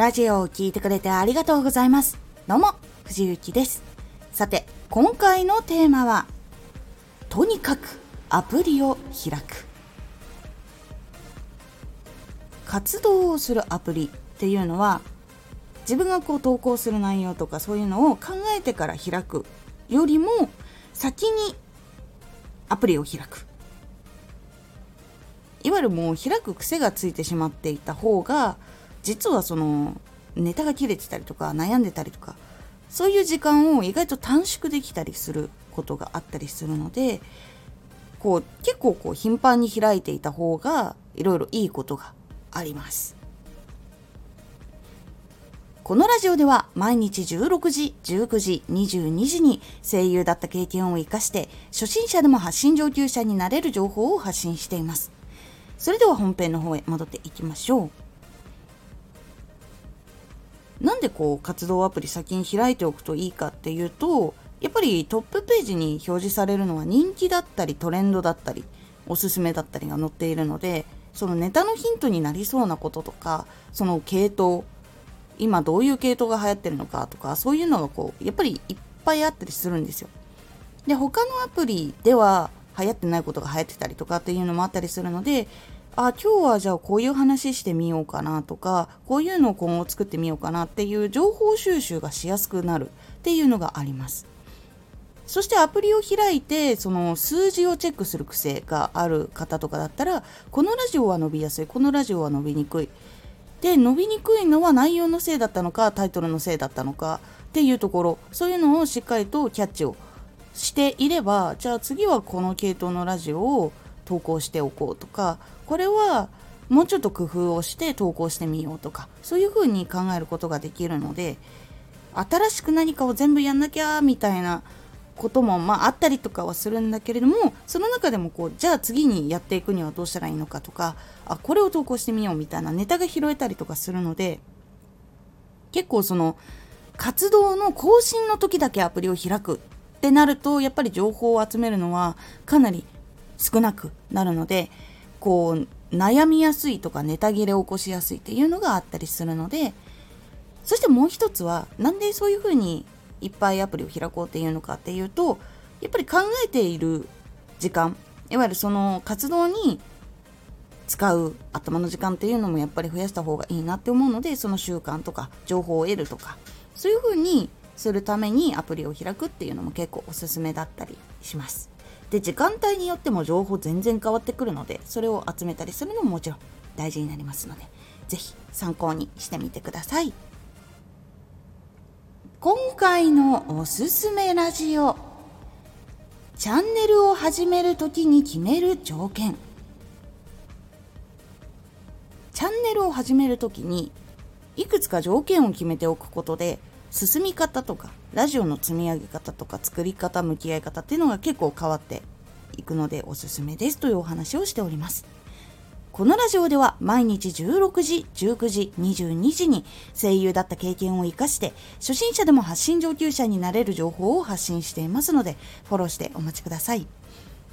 ラジオを聴いてくれてありがとうございます。どうも、藤幸です。さて、今回のテーマは、とにかくアプリを開く。活動をするアプリっていうのは、自分がこう投稿する内容とかそういうのを考えてから開くよりも先にアプリを開くいわゆるもう開く癖がついてしまっていた方が実はそのネタが切れてたりとか悩んでたりとかそういう時間を意外と短縮できたりすることがあったりするのでこう結構こう頻繁に開いていた方がいろいろいいことがあります。このラジオでは毎日16時、19時、22時に声優だった経験を活かして初心者でも発信上級者になれる情報を発信しています。それでは本編の方へ戻っていきましょう。なんでこう活動アプリ先に開いておくといいかっていうと、やっぱりトップページに表示されるのは人気だったりトレンドだったりおすすめだったりが載っているので、そのネタのヒントになりそうなこととか、その系統、今どういう系統が流行ってるのかとか、そういうのがこう、やっぱりいっぱいあったりするんですよ。で、他のアプリでは流行ってないことが流行ってたりとかっていうのもあったりするのであ今日はじゃあこういう話してみようかなとかこういうのを今後作ってみようかなっていう情報収集がしやすくなるっていうのがあります。そしてアプリを開いてその数字をチェックする癖がある方とかだったらこのラジオは伸びやすいこのラジオは伸びにくい。で伸びにくいのは内容のせいだったのかタイトルのせいだったのかっていうところ。そういうのをしっかりとキャッチをしていればじゃあ次はこの系統のラジオを投稿しておこうとかこれはもうちょっと工夫をして投稿してみようとかそういうふうに考えることができるので新しく何かを全部やんなきゃみたいなこともまああったりとかはするんだけれどもその中でもこうじゃあ次にやっていくにはどうしたらいいのかとかあこれを投稿してみようみたいなネタが拾えたりとかするので結構その活動の更新の時だけアプリを開くってなるとやっぱり情報を集めるのはかなり少なくなるのでこう悩みやすいとかネタ切れを起こしやすいっていうのがあったりするのでそしてもう一つはなんでそういうふうにいっぱいアプリを開こうっていうのかっていうとやっぱり考えている時間いわゆるその活動に使う頭の時間っていうのもやっぱり増やした方がいいなって思うのでその習慣とか情報を得るとかそういうふうにするためにアプリを開くっていうのも結構おすすめだったりします。で、時間帯によっても情報全然変わってくるので、それを集めたりするのももちろん大事になりますので、是非参考にしてみてください。今回のおすすめラジオ。チャンネルを始めるときに決める条件。チャンネルを始めるときにいくつか条件を決めておくことで進み方とかラジオの積み上げ方とか作り方向き合い方っていうのが結構変わっていくのでおすすめですというお話をしております。このラジオでは毎日16時、19時、22時に声優だった経験を活かして初心者でも発信上級者になれる情報を発信していますのでフォローしてお待ちください。